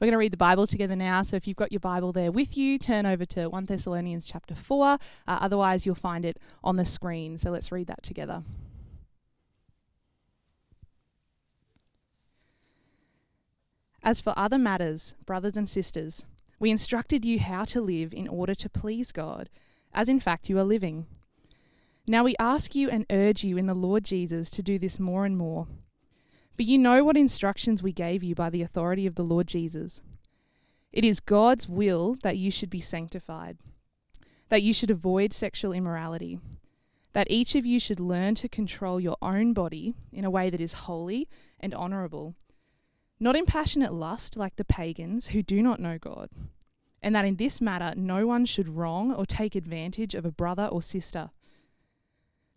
We're going to read the Bible together now. So if you've got your Bible there with you, turn over to 1 Thessalonians chapter 4. Uh, otherwise, you'll find it on the screen. So let's read that together. As for other matters, brothers and sisters, we instructed you how to live in order to please God, as in fact you are living. Now we ask you and urge you in the Lord Jesus to do this more and more. But you know what instructions we gave you by the authority of the Lord Jesus. It is God's will that you should be sanctified, that you should avoid sexual immorality, that each of you should learn to control your own body in a way that is holy and honourable not in passionate lust like the pagans who do not know God, and that in this matter no one should wrong or take advantage of a brother or sister.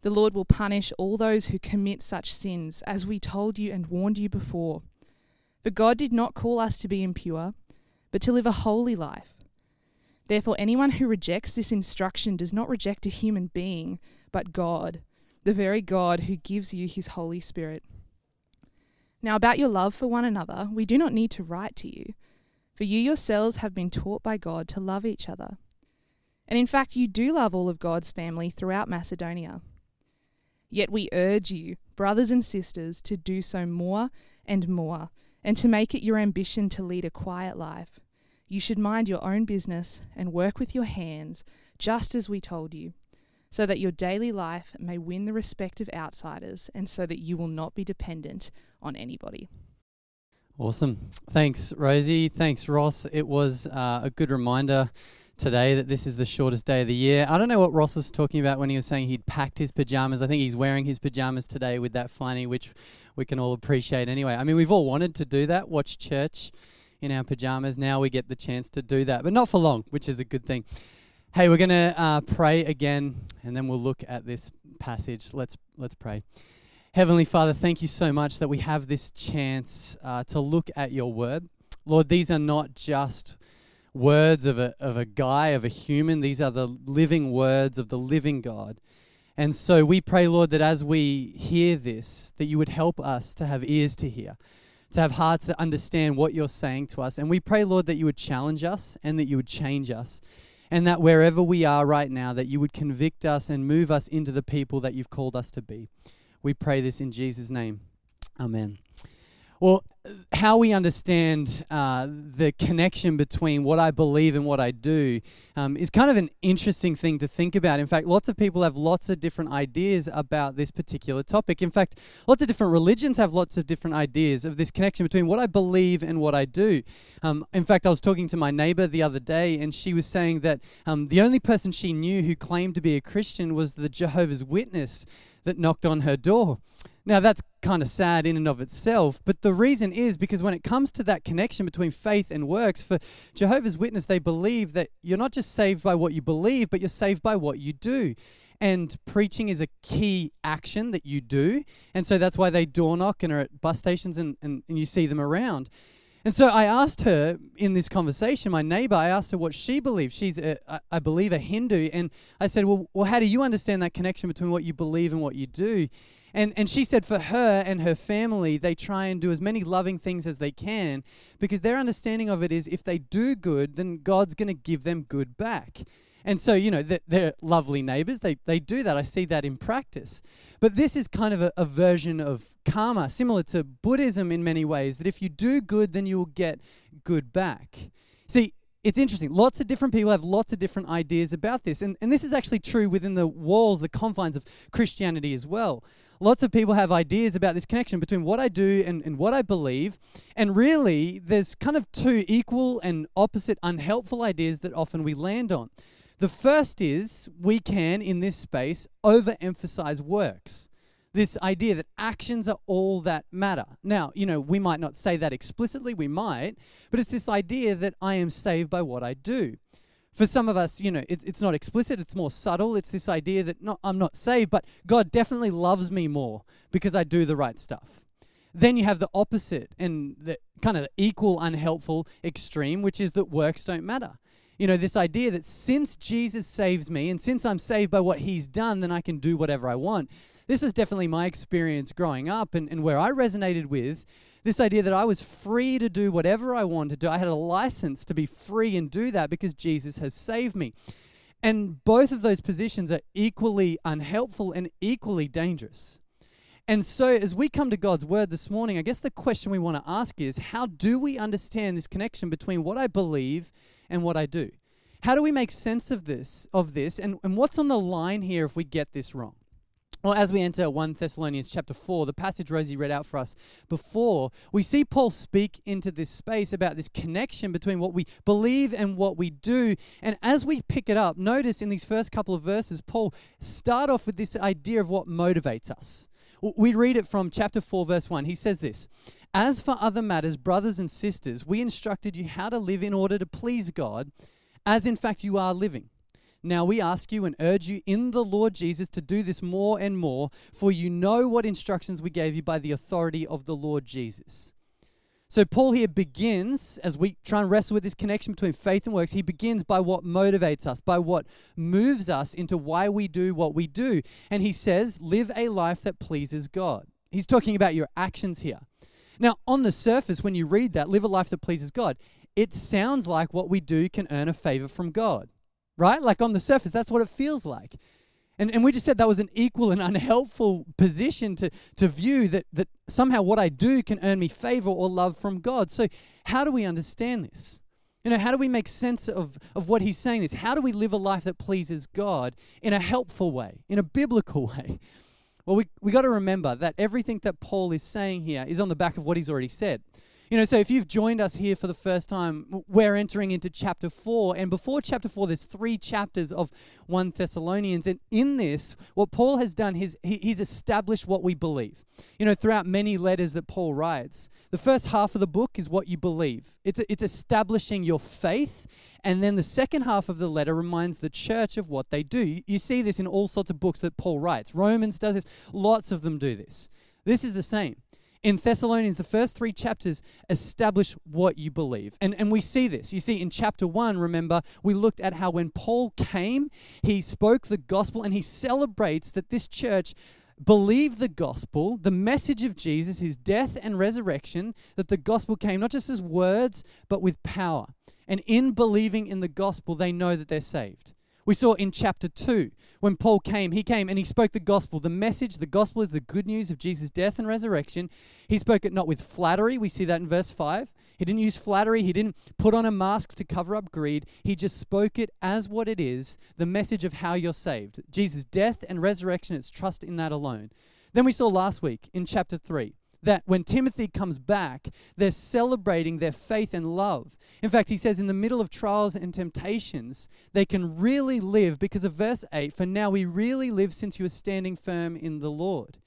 The Lord will punish all those who commit such sins, as we told you and warned you before. For God did not call us to be impure, but to live a holy life. Therefore, anyone who rejects this instruction does not reject a human being, but God, the very God who gives you his Holy Spirit. Now, about your love for one another, we do not need to write to you, for you yourselves have been taught by God to love each other. And in fact, you do love all of God's family throughout Macedonia. Yet we urge you, brothers and sisters, to do so more and more, and to make it your ambition to lead a quiet life. You should mind your own business and work with your hands, just as we told you so that your daily life may win the respect of outsiders and so that you will not be dependent on anybody. Awesome. Thanks, Rosie. Thanks, Ross. It was uh, a good reminder today that this is the shortest day of the year. I don't know what Ross was talking about when he was saying he'd packed his pajamas. I think he's wearing his pajamas today with that funny, which we can all appreciate anyway. I mean, we've all wanted to do that, watch church in our pajamas. Now we get the chance to do that, but not for long, which is a good thing. Hey, we're going to uh, pray again, and then we'll look at this passage. Let's let's pray. Heavenly Father, thank you so much that we have this chance uh, to look at your word. Lord, these are not just words of a, of a guy, of a human. These are the living words of the living God. And so we pray, Lord, that as we hear this, that you would help us to have ears to hear, to have hearts to understand what you're saying to us. And we pray, Lord, that you would challenge us and that you would change us and that wherever we are right now, that you would convict us and move us into the people that you've called us to be. We pray this in Jesus' name. Amen. Well, how we understand uh, the connection between what I believe and what I do um, is kind of an interesting thing to think about. In fact, lots of people have lots of different ideas about this particular topic. In fact, lots of different religions have lots of different ideas of this connection between what I believe and what I do. Um, in fact, I was talking to my neighbor the other day, and she was saying that um, the only person she knew who claimed to be a Christian was the Jehovah's Witness that knocked on her door. Now, that's kind of sad in and of itself, but the reason is because when it comes to that connection between faith and works, for Jehovah's Witness, they believe that you're not just saved by what you believe, but you're saved by what you do. And preaching is a key action that you do. And so that's why they door knock and are at bus stations and, and, and you see them around. And so I asked her in this conversation, my neighbor, I asked her what she believes. She's, a, I believe, a Hindu. And I said, well, well, how do you understand that connection between what you believe and what you do? And, and she said for her and her family, they try and do as many loving things as they can because their understanding of it is if they do good, then God's going to give them good back. And so, you know, they're, they're, lovely neighbors. They, they do that. I see that in practice. But this is kind of a, a version of karma, similar to Buddhism in many ways, that if you do good, then you will get good back. See, it's interesting. Lots of different people have lots of different ideas about this. And, and this is actually true within the walls, the confines of Christianity as well lots of people have ideas about this connection between what I do and, and what I believe. And really, there's kind of two equal and opposite unhelpful ideas that often we land on. The first is we can, in this space, overemphasize works. This idea that actions are all that matter. Now, you know, we might not say that explicitly, we might, but it's this idea that I am saved by what I do for some of us, you know, it, it's not explicit, it's more subtle. It's this idea that not, I'm not saved, but God definitely loves me more because I do the right stuff. Then you have the opposite and the kind of equal unhelpful extreme, which is that works don't matter. You know, this idea that since Jesus saves me and since I'm saved by what he's done, then I can do whatever I want. This is definitely my experience growing up and, and where I resonated with This idea that I was free to do whatever I wanted to do. I had a license to be free and do that because Jesus has saved me. And both of those positions are equally unhelpful and equally dangerous. And so, as we come to God's word this morning, I guess the question we want to ask is how do we understand this connection between what I believe and what I do? How do we make sense of this, of this, and, and what's on the line here if we get this wrong? Well, as we enter 1 Thessalonians chapter 4, the passage Rosie read out for us before, we see Paul speak into this space about this connection between what we believe and what we do. And as we pick it up, notice in these first couple of verses, Paul start off with this idea of what motivates us. We read it from chapter 4, verse 1. He says this As for other matters, brothers and sisters, we instructed you how to live in order to please God, as in fact you are living. Now we ask you and urge you in the Lord Jesus to do this more and more, for you know what instructions we gave you by the authority of the Lord Jesus. So, Paul here begins, as we try and wrestle with this connection between faith and works, he begins by what motivates us, by what moves us into why we do what we do. And he says, live a life that pleases God. He's talking about your actions here. Now, on the surface, when you read that, live a life that pleases God, it sounds like what we do can earn a favor from God, right? Like on the surface, that's what it feels like. And, and we just said that was an equal and unhelpful position to, to view that, that somehow what I do can earn me favor or love from God. So, how do we understand this? You know, how do we make sense of, of what he's saying this? How do we live a life that pleases God in a helpful way, in a biblical way? Well, we, we got to remember that everything that Paul is saying here is on the back of what he's already said. You know, so if you've joined us here for the first time, we're entering into chapter 4. And before chapter 4, there's three chapters of 1 Thessalonians. And in this, what Paul has done, is he, he's established what we believe. You know, throughout many letters that Paul writes, the first half of the book is what you believe, it's, it's establishing your faith. And then the second half of the letter reminds the church of what they do. You see this in all sorts of books that Paul writes. Romans does this, lots of them do this. This is the same in Thessalonians, the first three chapters establish what you believe. And, and we see this. You see, in chapter one, remember, we looked at how when Paul came, he spoke the gospel and he celebrates that this church believed the gospel, the message of Jesus, his death and resurrection, that the gospel came not just as words, but with power. And in believing in the gospel, they know that they're saved. We saw in chapter 2 when Paul came, he came and he spoke the gospel. The message, the gospel is the good news of Jesus' death and resurrection. He spoke it not with flattery. We see that in verse 5. He didn't use flattery. He didn't put on a mask to cover up greed. He just spoke it as what it is the message of how you're saved. Jesus' death and resurrection, it's trust in that alone. Then we saw last week in chapter 3 that when Timothy comes back, they're celebrating their faith and love. In fact, he says in the middle of trials and temptations, they can really live because of verse 8 for now we really live since you are standing firm in the Lord.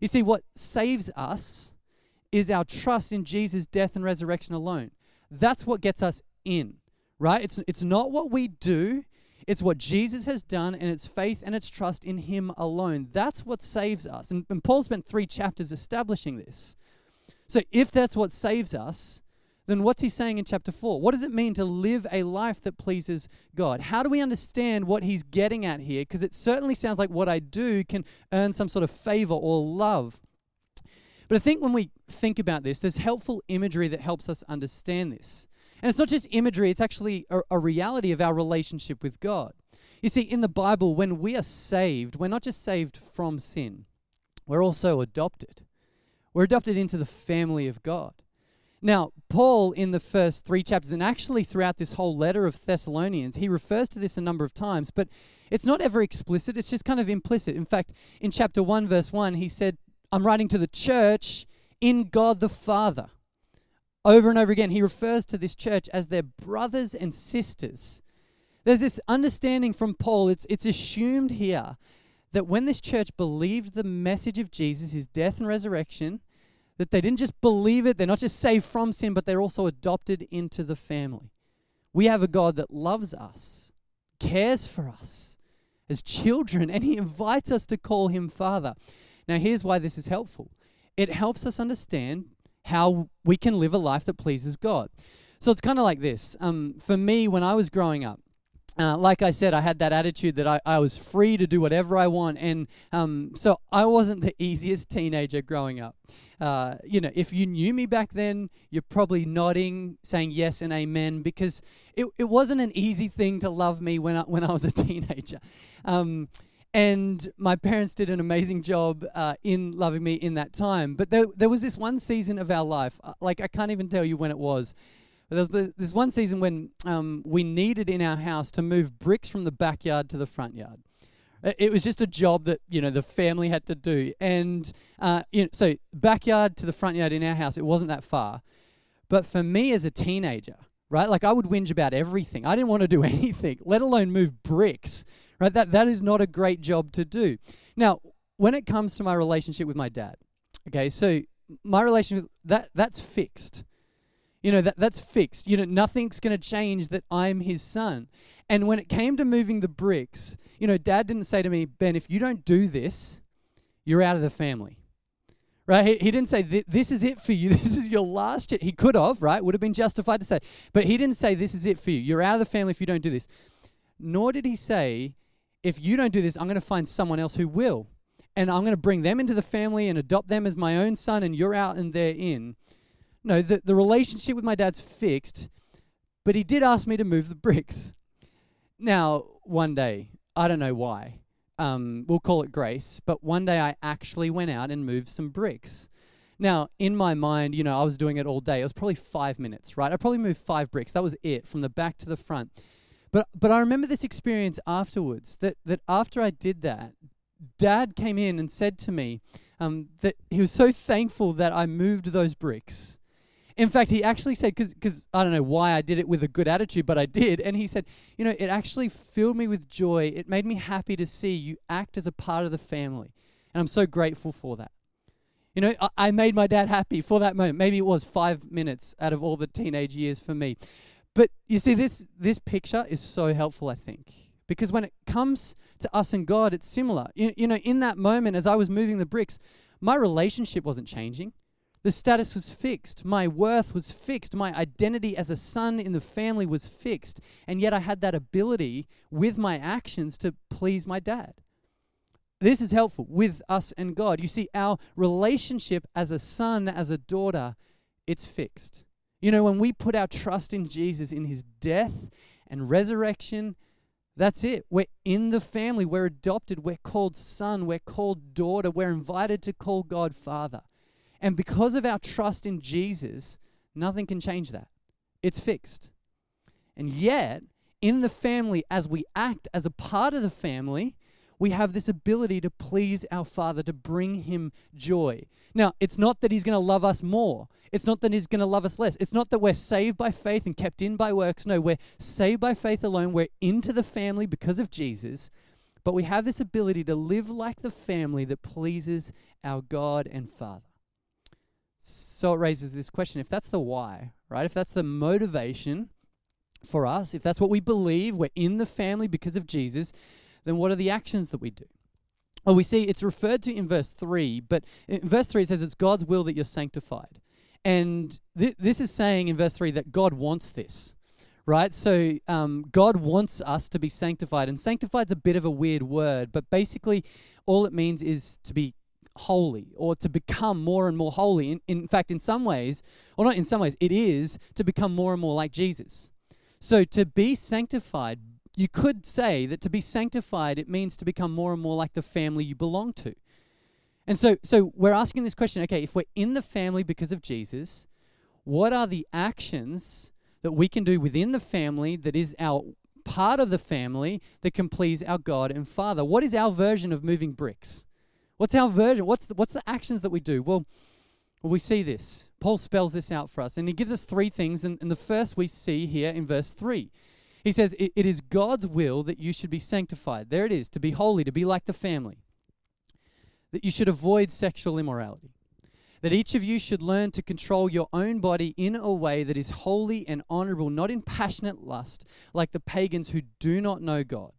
You see, what saves us is our trust in Jesus' death and resurrection alone. That's what gets us in, right? It's, it's not what we do, it's what Jesus has done, and it's faith and it's trust in Him alone. That's what saves us. And, and Paul spent three chapters establishing this. So if that's what saves us, then what's he saying in chapter 4? What does it mean to live a life that pleases God? How do we understand what he's getting at here? Because it certainly sounds like what I do can earn some sort of favor or love. But I think when we think about this, there's helpful imagery that helps us understand this. And it's not just imagery, it's actually a, a, reality of our relationship with God. You see, in the Bible, when we are saved, we're not just saved from sin, we're also adopted. We're adopted into the family of God. Now, Paul, in the first three chapters, and actually throughout this whole letter of Thessalonians, he refers to this a number of times, but it's not ever explicit, it's just kind of implicit. In fact, in chapter 1, verse 1, he said, I'm writing to the church in God the Father. Over and over again, he refers to this church as their brothers and sisters. There's this understanding from Paul, it's, it's assumed here that when this church believed the message of Jesus, his death and resurrection, that they didn't just believe it, they're not just saved from sin, but they're also adopted into the family. We have a God that loves us, cares for us as children, and he invites us to call him Father. Now, here's why this is helpful it helps us understand how we can live a life that pleases God. So it's kind of like this. Um, for me, when I was growing up, uh, like I said, I had that attitude that I, I was free to do whatever I want. And um, so I wasn't the easiest teenager growing up. Uh, you know, if you knew me back then, you're probably nodding, saying yes and amen, because it, it wasn't an easy thing to love me when I, when I was a teenager. Um, and my parents did an amazing job uh, in loving me in that time. But there, there was this one season of our life, uh, like I can't even tell you when it was. But there was this one season when um, we needed in our house to move bricks from the backyard to the front yard. It was just a job that you know the family had to do, and uh, you know, so backyard to the front yard in our house, it wasn't that far. But for me as a teenager, right, like I would whinge about everything. I didn't want to do anything, let alone move bricks. Right, that that is not a great job to do. Now, when it comes to my relationship with my dad, okay, so my relationship that that's fixed. You know, that, that's fixed. You know, nothing's going to change that I'm his son. And when it came to moving the bricks, you know, dad didn't say to me, Ben, if you don't do this, you're out of the family. Right? He, he didn't say, this is it for you. This is your last chance. He could have, right? Would have been justified to say. But he didn't say, this is it for you. You're out of the family if you don't do this. Nor did he say, if you don't do this, I'm going to find someone else who will. And I'm going to bring them into the family and adopt them as my own son, and you're out and they're in. No, the, the relationship with my dad's fixed, but he did ask me to move the bricks. Now, one day, I don't know why, um, we'll call it grace, but one day I actually went out and moved some bricks. Now, in my mind, you know, I was doing it all day. It was probably five minutes, right? I probably moved five bricks. That was it, from the back to the front. But but I remember this experience afterwards. That that after I did that, Dad came in and said to me um, that he was so thankful that I moved those bricks in fact, he actually said, because I don't know why I did it with a good attitude, but I did. And he said, You know, it actually filled me with joy. It made me happy to see you act as a part of the family. And I'm so grateful for that. You know, I, I made my dad happy for that moment. Maybe it was five minutes out of all the teenage years for me. But you see, this, this picture is so helpful, I think. Because when it comes to us and God, it's similar. You, you know, in that moment, as I was moving the bricks, my relationship wasn't changing. The status was fixed. My worth was fixed. My identity as a son in the family was fixed. And yet I had that ability with my actions to please my dad. This is helpful with us and God. You see, our relationship as a son, as a daughter, it's fixed. You know, when we put our trust in Jesus, in his death and resurrection, that's it. We're in the family. We're adopted. We're called son. We're called daughter. We're invited to call God Father. And because of our trust in Jesus, nothing can change that. It's fixed. And yet, in the family, as we act as a part of the family, we have this ability to please our Father, to bring Him joy. Now, it's not that He's going to love us more. It's not that He's going to love us less. It's not that we're saved by faith and kept in by works. No, we're saved by faith alone. We're into the family because of Jesus. But we have this ability to live like the family that pleases our God and Father. So it raises this question if that's the why, right? If that's the motivation for us, if that's what we believe, we're in the family because of Jesus, then what are the actions that we do? Well, we see it's referred to in verse 3, but in verse 3 it says it's God's will that you're sanctified. And th- this is saying in verse 3 that God wants this, right? So um, God wants us to be sanctified. And sanctified is a bit of a weird word, but basically all it means is to be holy or to become more and more holy. In, in fact, in some ways, or not in some ways, it is to become more and more like Jesus. So to be sanctified, you could say that to be sanctified, it means to become more and more like the family you belong to. And so, so we're asking this question okay, if we're in the family because of Jesus, what are the actions that we can do within the family that is our part of the family that can please our God and Father? What is our version of moving bricks? What's our version? What's the, what's the actions that we do? Well, we see this. Paul spells this out for us, and he gives us three things. And, and the first we see here in verse 3. He says, it, it is God's will that you should be sanctified. There it is, to be holy, to be like the family. That you should avoid sexual immorality. That each of you should learn to control your own body in a way that is holy and honorable, not in passionate lust, like the pagans who do not know God.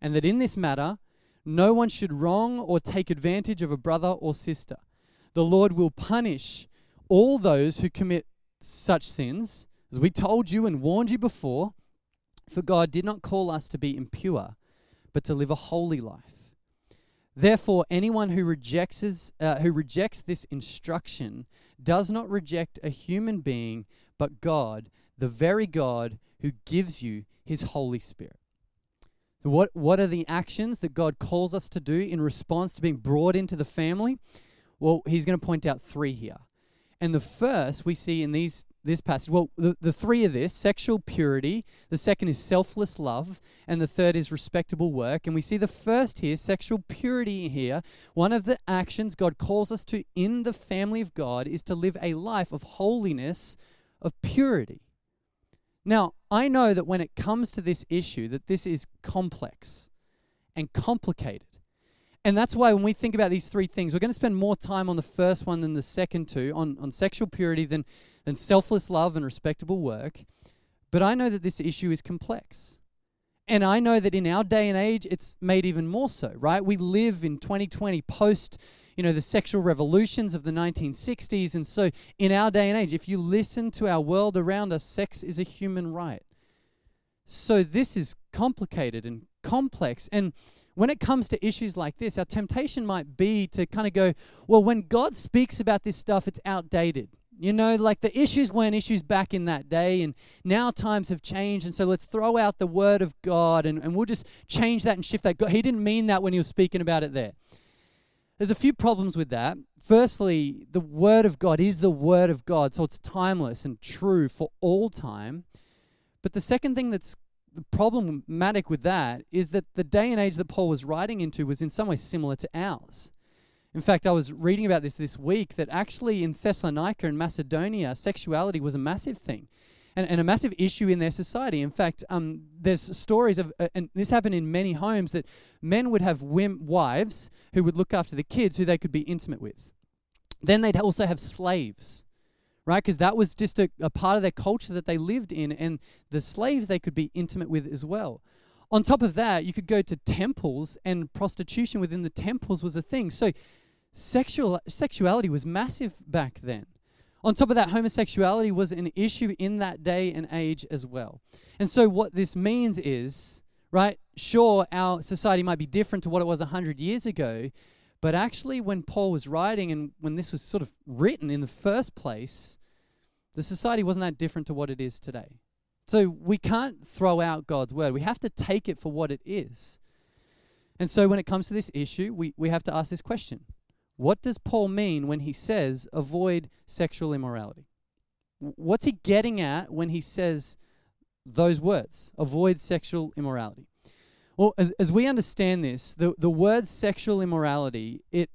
And that in this matter, no one should wrong or take advantage of a brother or sister. The Lord will punish all those who commit such sins, as we told you and warned you before. For God did not call us to be impure, but to live a holy life. Therefore, anyone who rejects, uh, who rejects this instruction does not reject a human being, but God, the very God who gives you his Holy Spirit. So what, what are the actions that God calls us to do in response to being brought into the family? Well, he's going to point out three here. And the first we see in these this passage, well, the, the three of this sexual purity, the second is selfless love, and the third is respectable work. And we see the first here, sexual purity here. One of the actions God calls us to in the family of God is to live a life of holiness, of purity. Now, I know that when it comes to this issue, that this is complex and complicated. And that's why when we think about these three things, we're going to spend more time on the first one than the second two, on, on sexual purity than, than selfless love and respectable work. But I know that this issue is complex. And I know that in our day and age, it's made even more so, right? We live in 2020 post, you know, the sexual revolutions of the 1960s. And so in our day and age, if you listen to our world around us, sex is a human right. So this is complicated and complex. And when it comes to issues like this, our temptation might be to kind of go, well, when God speaks about this stuff, it's outdated. You know, like the issues weren't issues back in that day, and now times have changed, and so let's throw out the word of God and, and we'll just change that and shift that. God, he didn't mean that when he was speaking about it there. There's a few problems with that. Firstly, the word of God is the word of God, so it's timeless and true for all time. But the second thing that's the problematic with that is that the day and age that Paul was writing into was in some way similar to ours. In fact, I was reading about this this week that actually in Thessalonica and Macedonia, sexuality was a massive thing and, and a massive issue in their society. In fact, um, there's stories of, uh, and this happened in many homes, that men would have whim- wives who would look after the kids who they could be intimate with. Then they'd also have slaves right? Because that was just a, a part of their culture that they lived in, and the slaves they could be intimate with as well. On top of that, you could go to temples, and prostitution within the temples was a thing. So, sexual sexuality was massive back then. On top of that, homosexuality was an issue in that day and age as well. And so, what this means is, right, sure, our society might be different to what it was 100 years ago, but actually, when Paul was writing and when this was sort of written in the first place, the society wasn't that different to what it is today. So we can't throw out God's word. We have to take it for what it is. And so when it comes to this issue, we, we have to ask this question What does Paul mean when he says avoid sexual immorality? What's he getting at when he says those words, avoid sexual immorality? Well, as, as we understand this, the, the word sexual immorality, it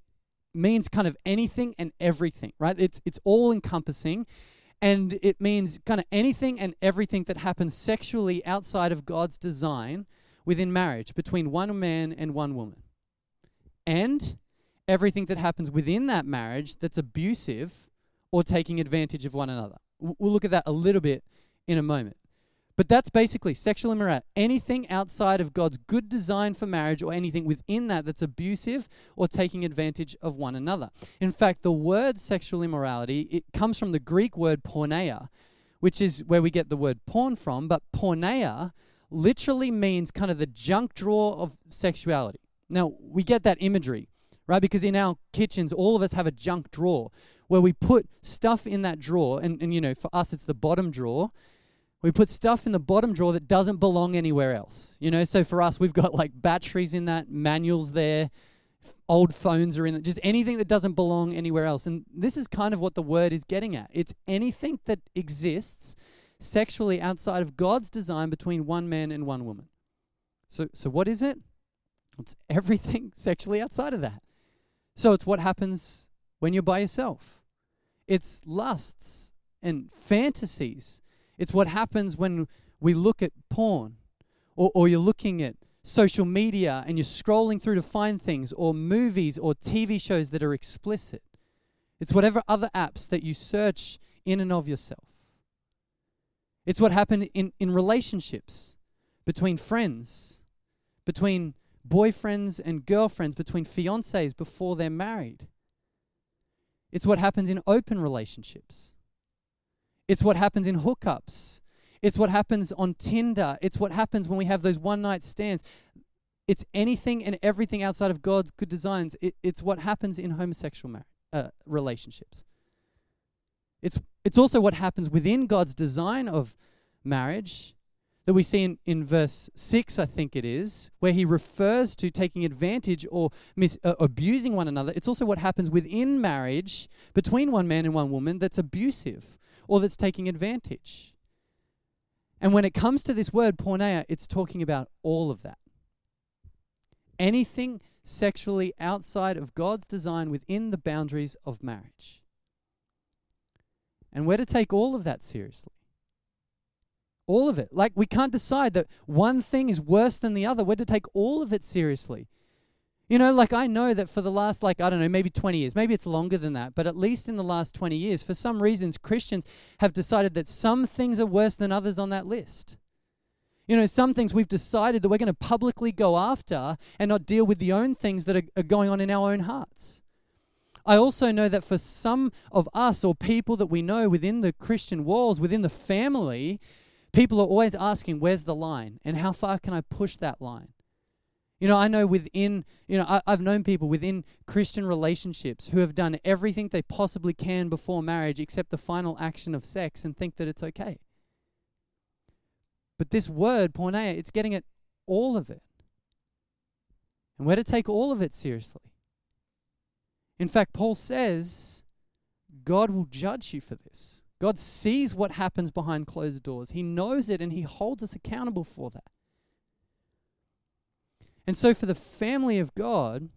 means kind of anything and everything, right? It's, it's all encompassing and it means kind of anything and everything that happens sexually outside of God's design within marriage between one man and one woman. And everything that happens within that marriage that's abusive or taking advantage of one another. We'll look at that a little bit in a moment. But that's basically sexual immorality. Anything outside of God's good design for marriage or anything within that that's abusive or taking advantage of one another. In fact, the word sexual immorality, it comes from the Greek word porneia, which is where we get the word porn from, but porneia literally means kind of the junk drawer of sexuality. Now, we get that imagery, right? Because in our kitchens, all of us have a junk drawer where we put stuff in that drawer, and, and you know, for us, it's the bottom drawer we put stuff in the bottom drawer that doesn't belong anywhere else. You know, so for us, we've got like batteries in that, manuals there, old phones are in it, just anything that doesn't belong anywhere else. And this is kind of what the word is getting at. It's anything that exists sexually outside of God's design between one man and one woman. So, so what is it? It's everything sexually outside of that. So it's what happens when you're by yourself. It's lusts and fantasies it's what happens when we look at porn or, or you're looking at social media and you're scrolling through to find things or movies or TV shows that are explicit. It's whatever other apps that you search in and of yourself. It's what happened in, in relationships between friends, between boyfriends and girlfriends, between fiancés before they're married. It's what happens in open relationships. It's what happens in hookups. It's what happens on Tinder. It's what happens when we have those one night stands. It's anything and everything outside of God's good designs. It, it's what happens in homosexual mar- uh, relationships. It's, it's also what happens within God's design of marriage that we see in, in verse 6, I think it is, where he refers to taking advantage or mis- uh, abusing one another. It's also what happens within marriage between one man and one woman that's abusive or that's taking advantage. And when it comes to this word, porneia, it's talking about all of that. Anything sexually outside of God's design within the boundaries of marriage. And we're to take all of that seriously. All of it. Like, we can't decide that one thing is worse than the other. We're to take all of it seriously. You know, like, I know that for the last, like, I don't know, maybe 20 years, maybe it's longer than that, but at least in the last 20 years, for some reasons, Christians have decided that some things are worse than others on that list. You know, some things we've decided that we're going to publicly go after and not deal with the own things that are, are going on in our own hearts. I also know that for some of us or people that we know within the Christian walls, within the family, people are always asking, where's the line? And how far can I push that line? You know, I know within, you know, I, have known people within Christian relationships who have done everything they possibly can before marriage except the final action of sex and think that it's okay. But this word, porneia, it's getting at all of it. And we're to take all of it seriously. In fact, Paul says God will judge you for this. God sees what happens behind closed doors. He knows it and He holds us accountable for that. And so, for the family of God,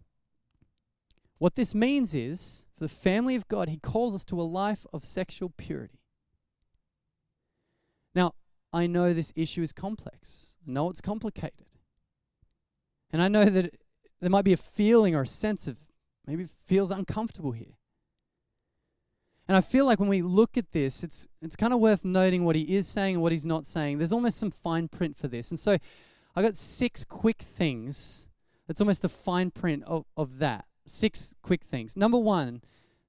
what this means is, for the family of God, He calls us to a life of sexual purity. Now, I know this issue is complex. I know it's complicated. And I know that there might be a feeling or a sense of maybe it feels uncomfortable here. And I feel like when we look at this, it's it's kind of worth noting what he is saying and what he's not saying. There's almost some fine print for this. And so I got six quick things. That's almost the fine print of, of that. Six quick things. Number one,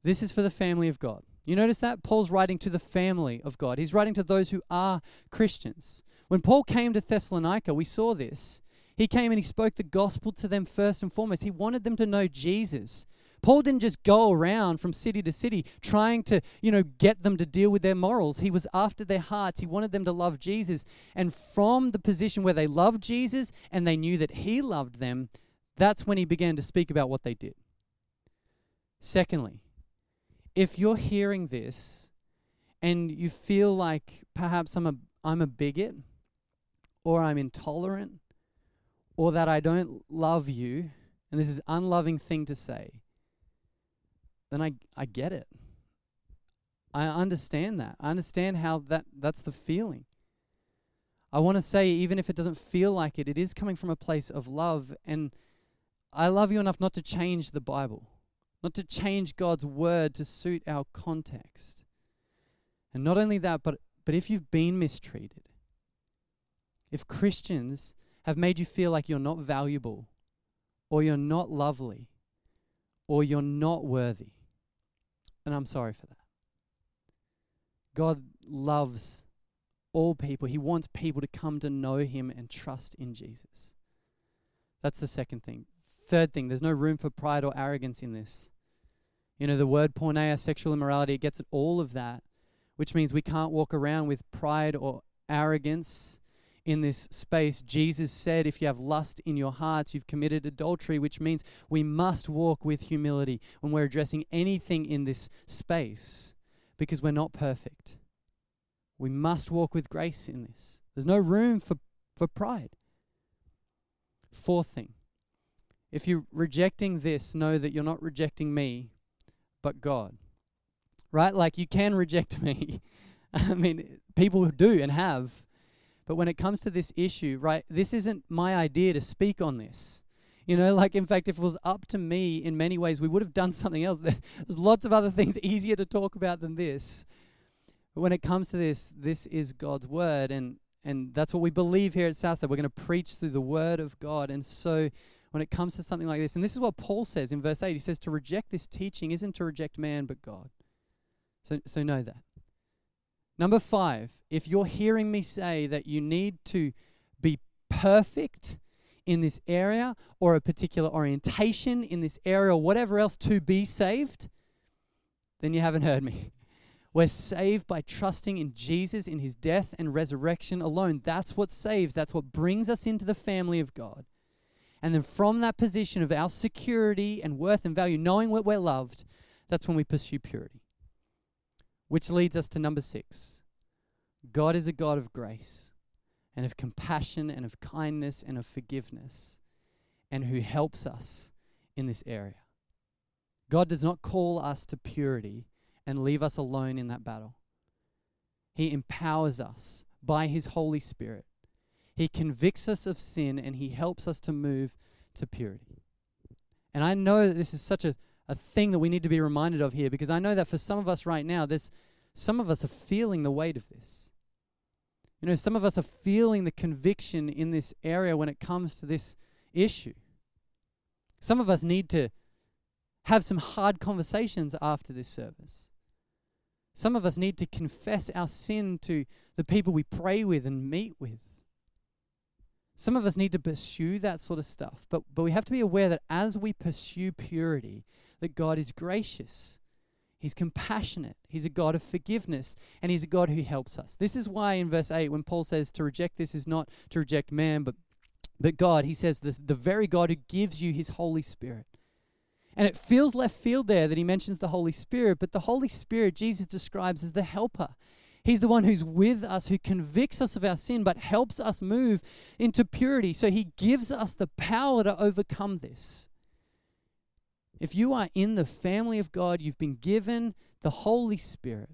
this is for the family of God. You notice that? Paul's writing to the family of God. He's writing to those who are Christians. When Paul came to Thessalonica, we saw this. He came and he spoke the gospel to them first and foremost. He wanted them to know Jesus. Paul didn't just go around from city to city trying to, you know, get them to deal with their morals. He was after their hearts. He wanted them to love Jesus. And from the position where they loved Jesus and they knew that he loved them, that's when he began to speak about what they did. Secondly, if you're hearing this and you feel like perhaps I'm a I'm a bigot or I'm intolerant or that I don't love you, and this is an unloving thing to say, then I, I get it. I understand that. I understand how that, that's the feeling. I want to say, even if it doesn't feel like it, it is coming from a place of love. And I love you enough not to change the Bible, not to change God's word to suit our context. And not only that, but, but if you've been mistreated, if Christians have made you feel like you're not valuable, or you're not lovely, or you're not worthy, and I'm sorry for that. God loves all people. He wants people to come to know Him and trust in Jesus. That's the second thing. Third thing, there's no room for pride or arrogance in this. You know, the word porneia, sexual immorality, it gets at all of that, which means we can't walk around with pride or arrogance in this space, Jesus said, if you have lust in your hearts, you've committed adultery, which means we must walk with humility when we're addressing anything in this space because we're not perfect. We must walk with grace in this. There's no room for, for pride. Fourth thing if you're rejecting this, know that you're not rejecting me, but God. Right? Like you can reject me. I mean, people do and have. But when it comes to this issue, right, this isn't my idea to speak on this. You know, like in fact, if it was up to me in many ways, we would have done something else. There's lots of other things easier to talk about than this. But when it comes to this, this is God's word, and and that's what we believe here at Southside. We're going to preach through the word of God. And so when it comes to something like this, and this is what Paul says in verse 8, he says, to reject this teaching isn't to reject man but God. So so know that. Number five, if you're hearing me say that you need to be perfect in this area or a particular orientation in this area or whatever else to be saved, then you haven't heard me. We're saved by trusting in Jesus, in his death and resurrection alone. That's what saves, that's what brings us into the family of God. And then from that position of our security and worth and value, knowing what we're loved, that's when we pursue purity. Which leads us to number six God is a God of grace and of compassion and of kindness and of forgiveness, and who helps us in this area. God does not call us to purity and leave us alone in that battle. He empowers us by His Holy Spirit. He convicts us of sin and He helps us to move to purity. And I know that this is such a, a thing that we need to be reminded of here because I know that for some of us right now, there's some of us are feeling the weight of this. You know, some of us are feeling the conviction in this area when it comes to this issue. Some of us need to have some hard conversations after this service. Some of us need to confess our sin to the people we pray with and meet with. Some of us need to pursue that sort of stuff, but, but we have to be aware that as we pursue purity, that God is gracious. He's compassionate. He's a God of forgiveness, and He's a God who helps us. This is why in verse 8, when Paul says to reject this is not to reject man, but, but God, he says this, the very God who gives you His Holy Spirit. And it feels left field there that he mentions the Holy Spirit, but the Holy Spirit Jesus describes as the helper. He's the one who's with us, who convicts us of our sin, but helps us move into purity. So he gives us the power to overcome this. If you are in the family of God, you've been given the Holy Spirit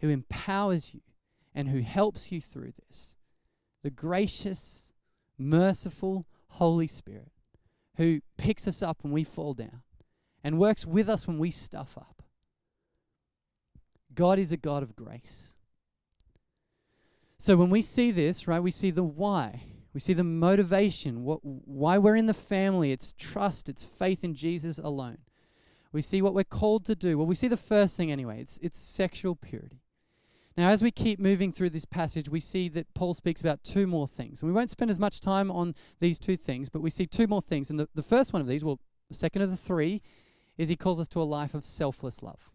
who empowers you and who helps you through this. The gracious, merciful Holy Spirit who picks us up when we fall down and works with us when we stuff up. God is a God of grace. So when we see this, right, we see the why. We see the motivation, what, why we're in the family. It's trust, it's faith in Jesus alone. We see what we're called to do. Well, we see the first thing anyway it's, it's sexual purity. Now, as we keep moving through this passage, we see that Paul speaks about two more things. And we won't spend as much time on these two things, but we see two more things. And the, the first one of these, well, the second of the three, is he calls us to a life of selfless love.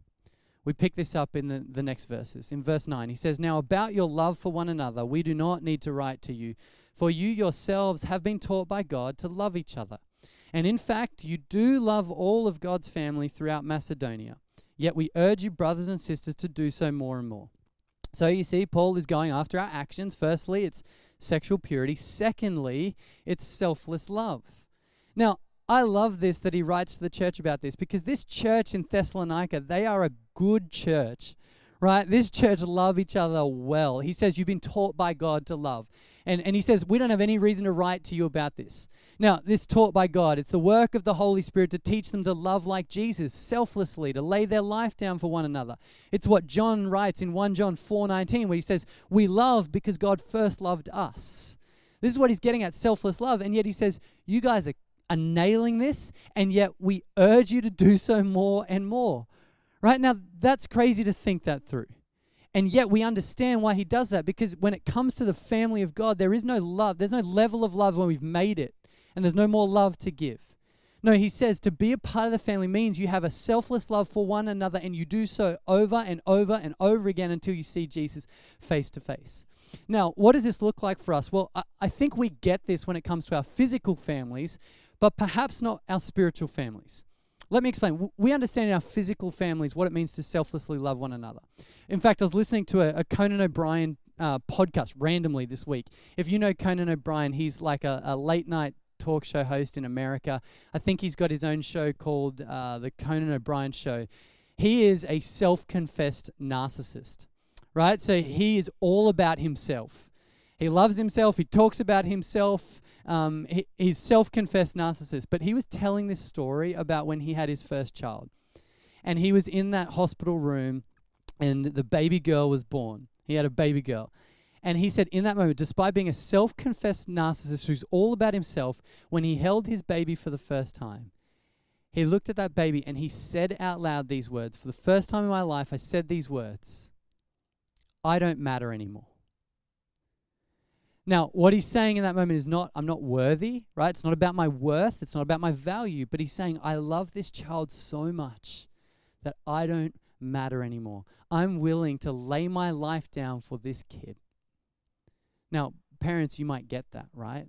We pick this up in the, the next verses. In verse 9, he says, Now about your love for one another, we do not need to write to you, for you yourselves have been taught by God to love each other. And in fact, you do love all of God's family throughout Macedonia. Yet we urge you, brothers and sisters, to do so more and more. So you see, Paul is going after our actions. Firstly, it's sexual purity. Secondly, it's selfless love. Now, I love this that he writes to the church about this because this church in Thessalonica, they are a good church, right? This church love each other well. He says, You've been taught by God to love. And, and he says, We don't have any reason to write to you about this. Now, this taught by God, it's the work of the Holy Spirit to teach them to love like Jesus, selflessly, to lay their life down for one another. It's what John writes in 1 John 4:19, where he says, We love because God first loved us. This is what he's getting at selfless love. And yet he says, You guys are are nailing this, and yet we urge you to do so more and more. Right now, that's crazy to think that through. And yet we understand why he does that because when it comes to the family of God, there is no love. There's no level of love when we've made it, and there's no more love to give. No, he says to be a part of the family means you have a selfless love for one another and you do so over and over and over again until you see Jesus face to face. Now, what does this look like for us? Well, I, I think we get this when it comes to our physical families but perhaps not our spiritual families. Let me explain. We understand in our physical families what it means to selflessly love one another. In fact, I was listening to a, a Conan O'Brien uh, podcast randomly this week. If you know Conan O'Brien, he's like a, a, late night talk show host in America. I think he's got his own show called uh, The Conan O'Brien Show. He is a self confessed narcissist, right? So he is all about himself. He loves himself, he talks about himself. Um, he, he's self confessed narcissist, but he was telling this story about when he had his first child. And he was in that hospital room, and the baby girl was born. He had a baby girl. And he said, in that moment, despite being a self confessed narcissist who's all about himself, when he held his baby for the first time, he looked at that baby and he said out loud these words For the first time in my life, I said these words I don't matter anymore. Now, what he's saying in that moment is not, I'm not worthy, right? It's not about my worth, it's not about my value, but he's saying, I love this child so much that I don't matter anymore. I'm willing to lay my life down for this kid. Now, parents, you might get that, right?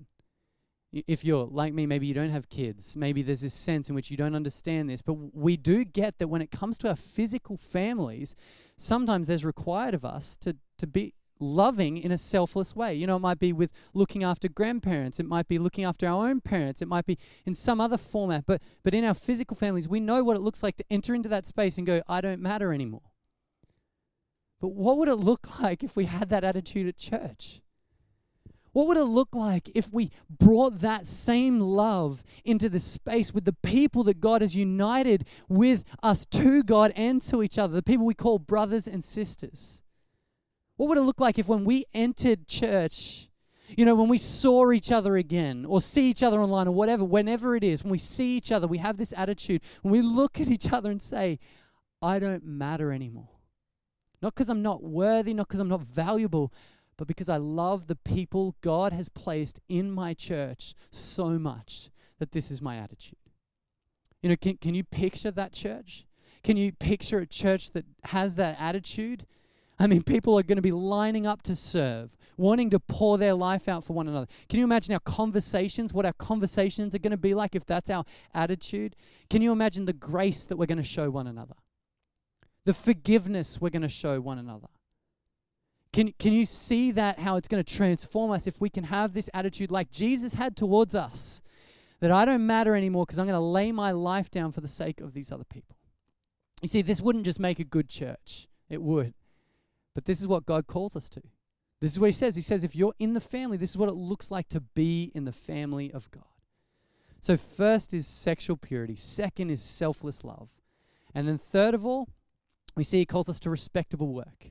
If you're like me, maybe you don't have kids. Maybe there's this sense in which you don't understand this. But we do get that when it comes to our physical families, sometimes there's required of us to, to be loving in a selfless way. You know, it might be with looking after grandparents, it might be looking after our own parents, it might be in some other format. But but in our physical families, we know what it looks like to enter into that space and go, I don't matter anymore. But what would it look like if we had that attitude at church? What would it look like if we brought that same love into the space with the people that God has united with us to God and to each other, the people we call brothers and sisters? What would it look like if when we entered church, you know, when we saw each other again or see each other online or whatever, whenever it is, when we see each other, we have this attitude, when we look at each other and say, I don't matter anymore. Not because I'm not worthy, not because I'm not valuable, but because I love the people God has placed in my church so much that this is my attitude. You know, can, can you picture that church? Can you picture a church that has that attitude? I mean, people are going to be lining up to serve, wanting to pour their life out for one another. Can you imagine our conversations, what our conversations are going to be like if that's our attitude? Can you imagine the grace that we're going to show one another? The forgiveness we're going to show one another? Can, can you see that, how it's going to transform us if we can have this attitude like Jesus had towards us? That I don't matter anymore because I'm going to lay my life down for the sake of these other people. You see, this wouldn't just make a good church, it would. But this is what God calls us to. This is what He says. He says, if you're in the family, this is what it looks like to be in the family of God. So, first is sexual purity, second is selfless love. And then, third of all, we see He calls us to respectable work.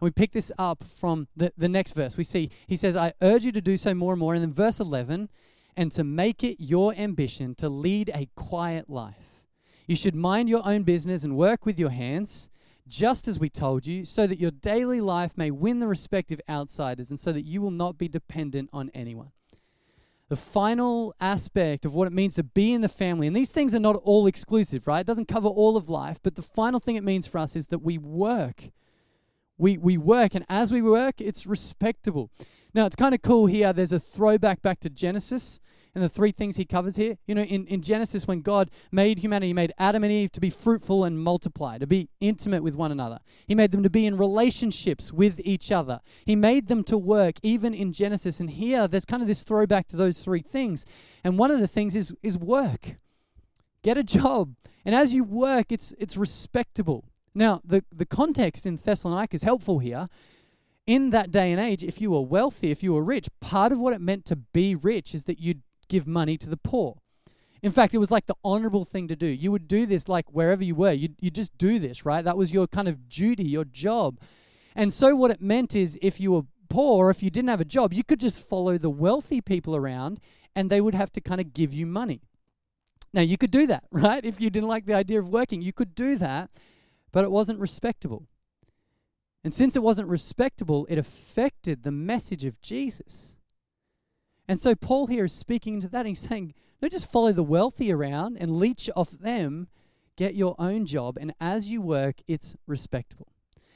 And we pick this up from the, the next verse. We see, he says, I urge you to do so more and more. And then verse 11, and to make it your ambition to lead a quiet life. You should mind your own business and work with your hands, just as we told you, so that your daily life may win the respect of outsiders and so that you will not be dependent on anyone. The final aspect of what it means to be in the family, and these things are not all exclusive, right? It doesn't cover all of life, but the final thing it means for us is that we work we, we work, and as we work, it's respectable. Now, it's kind of cool here. There's a throwback back to Genesis and the three things he covers here. You know, in, in Genesis, when God made humanity, he made Adam and Eve to be fruitful and multiply, to be intimate with one another. He made them to be in relationships with each other. He made them to work, even in Genesis. And here, there's kind of this throwback to those three things. And one of the things is, is work. Get a job. And as you work, it's, it's respectable. Now, the, the context in Thessalonica is helpful here. In that day and age, if you were wealthy, if you were rich, part of what it meant to be rich is that you'd give money to the poor. In fact, it was like the honorable thing to do. You would do this like wherever you were. You'd, you just do this, right? That was your kind of duty, your job. And so, what it meant is if you were poor, or if you didn't have a job, you could just follow the wealthy people around and they would have to kind of give you money. Now, you could do that, right? If you didn't like the idea of working, you could do that but it wasn't respectable. And since it wasn't respectable, it affected the message of Jesus. And so Paul here is speaking to that. And He's saying, don't just follow the wealthy around and leech off them. Get your own job. And as you work, it's respectable.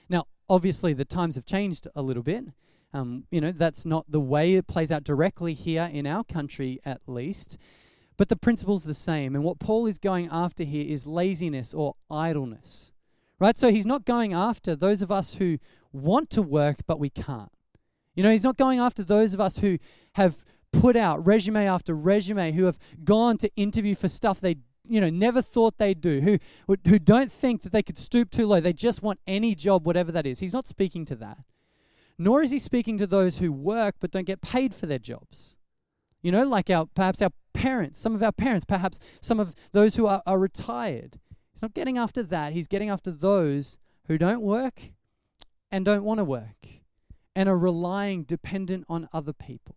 Now, obviously, the times have changed a little bit. Um, you know, that's not the way it plays out directly here in our country, at least. But the principle's the same. And what Paul is going after here is laziness or idleness. Right? So he's not going after those of us who want to work but we can't. You know, he's not going after those of us who have put out resume after resume, who have gone to interview for stuff they you know never thought they'd do who who don't think that they could stoop too low. They just want any job whatever that is. He's not speaking to that. Nor is he speaking to those who work but don't get paid for their jobs. You know like our perhaps our parents some of our parents perhaps some of those who are, are retired. He's not getting after that. He's getting after those who don't work and don't want to work and are relying dependent on other people.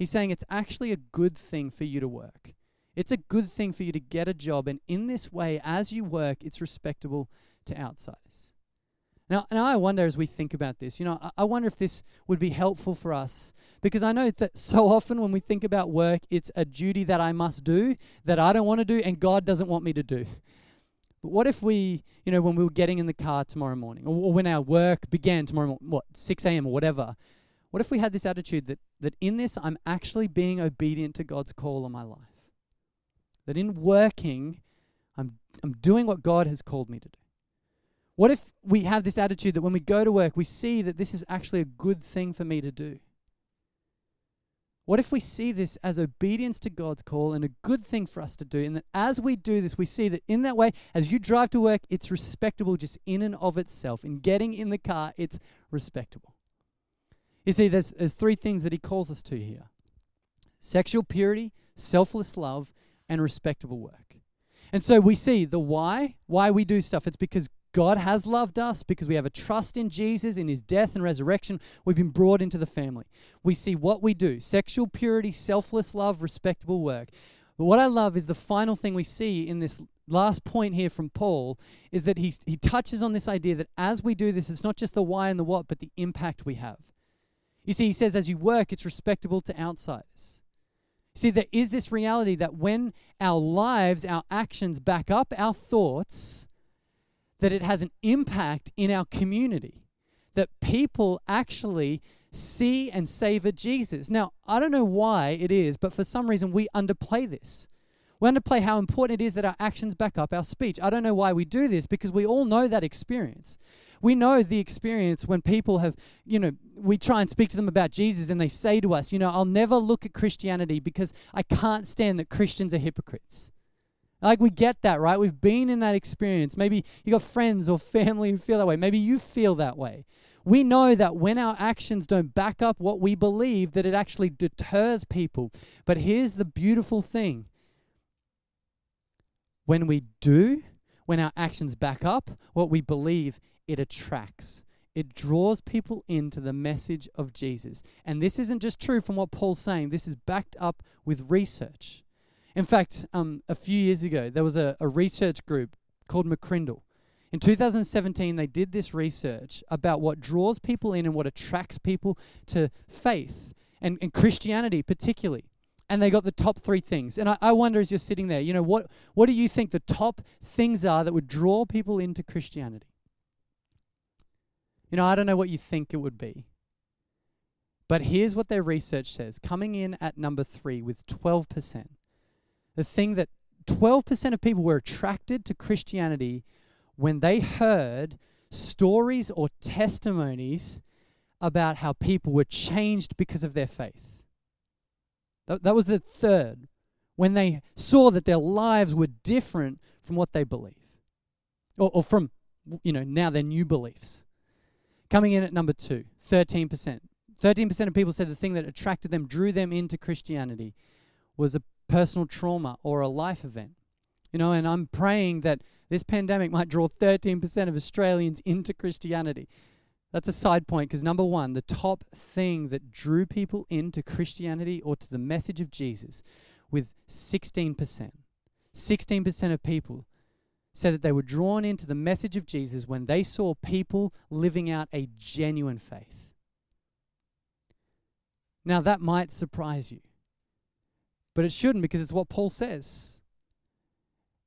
He's saying it's actually a good thing for you to work. It's a good thing for you to get a job, and in this way, as you work, it's respectable to outsiders. Now, now I wonder as we think about this, you know, I, I wonder if this would be helpful for us because I know that so often when we think about work, it's a duty that I must do that I don't want to do and God doesn't want me to do. But what if we, you know, when we were getting in the car tomorrow morning, or, or when our work began tomorrow morning, what, 6 a.m. or whatever, what if we had this attitude that, that in this I'm actually being obedient to God's call on my life? That in working, I'm, I'm doing what God has called me to do. What if we have this attitude that when we go to work, we see that this is actually a good thing for me to do? What if we see this as obedience to God's call and a good thing for us to do? And that as we do this, we see that in that way, as you drive to work, it's respectable just in and of itself. In getting in the car, it's respectable. You see, there's, there's three things that he calls us to here sexual purity, selfless love, and respectable work. And so we see the why, why we do stuff. It's because God has loved us because we have a trust in Jesus, in his death and resurrection. We've been brought into the family. We see what we do sexual purity, selfless love, respectable work. But what I love is the final thing we see in this last point here from Paul is that he, he touches on this idea that as we do this, it's not just the why and the what, but the impact we have. You see, he says, as you work, it's respectable to outsiders. See, there is this reality that when our lives, our actions back up our thoughts, that it has an impact in our community, that people actually see and savor Jesus. Now, I don't know why it is, but for some reason we underplay this. We underplay how important it is that our actions back up our speech. I don't know why we do this because we all know that experience. We know the experience when people have, you know, we try and speak to them about Jesus and they say to us, you know, I'll never look at Christianity because I can't stand that Christians are hypocrites. Like we get that, right? We've been in that experience. Maybe you got friends or family who feel that way. Maybe you feel that way. We know that when our actions don't back up what we believe, that it actually deters people. But here's the beautiful thing. When we do, when our actions back up what we believe, it attracts. It draws people into the message of Jesus. And this isn't just true from what Paul's saying, this is backed up with research. In fact, um, a few years ago, there was a, a research group called McCrindle. In 2017, they did this research about what draws people in and what attracts people to faith and, and Christianity, particularly. And they got the top three things. And I, I wonder as you're sitting there, you know, what, what do you think the top things are that would draw people into Christianity? You know, I don't know what you think it would be. But here's what their research says coming in at number three with 12% the thing that 12% of people were attracted to Christianity when they heard stories or testimonies about how people were changed because of their faith. That, that was the third. When they saw that their lives were different from what they believe, or, or from, you know, now their new beliefs. Coming in at number two, 13%. 13% of people said the thing that attracted them, drew them into Christianity, was a personal trauma or a life event. You know, and I'm praying that this pandemic might draw 13% of Australians into Christianity. That's a side point because number one, the top thing that drew people into Christianity or to the message of Jesus with 16%. 16% of people said that they were drawn into the message of Jesus when they saw people living out a genuine faith. Now, that might surprise you. But it shouldn't because it's what Paul says.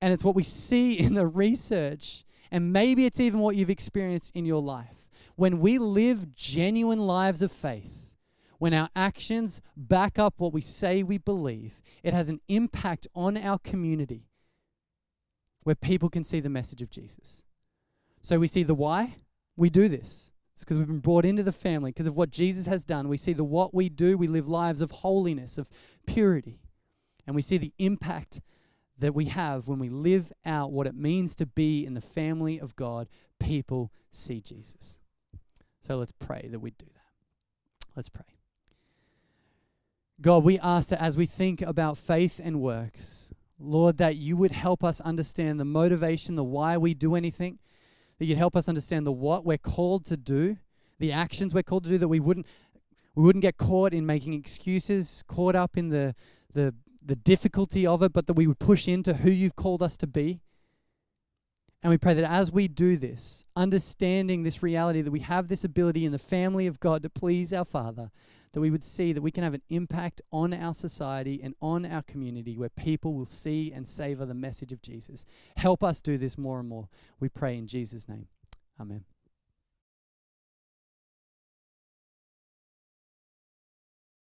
And it's what we see in the research. And maybe it's even what you've experienced in your life. When we live genuine lives of faith, when our actions back up what we say we believe, it has an impact on our community where people can see the message of Jesus. So we see the why. We do this. It's because we've been brought into the family because of what Jesus has done. We see the what we do. We live lives of holiness, of purity. And we see the impact that we have when we live out what it means to be in the family of God. People see Jesus. So let's pray that we do that. Let's pray. God, we ask that as we think about faith and works, Lord, that you would help us understand the motivation, the why we do anything, that you'd help us understand the what we're called to do, the actions we're called to do, that we wouldn't we wouldn't get caught in making excuses, caught up in the the the difficulty of it, but that we would push into who you've called us to be. And we pray that as we do this, understanding this reality that we have this ability in the family of God to please our Father, that we would see that we can have an impact on our society and on our community where people will see and savor the message of Jesus. Help us do this more and more. We pray in Jesus' name. Amen.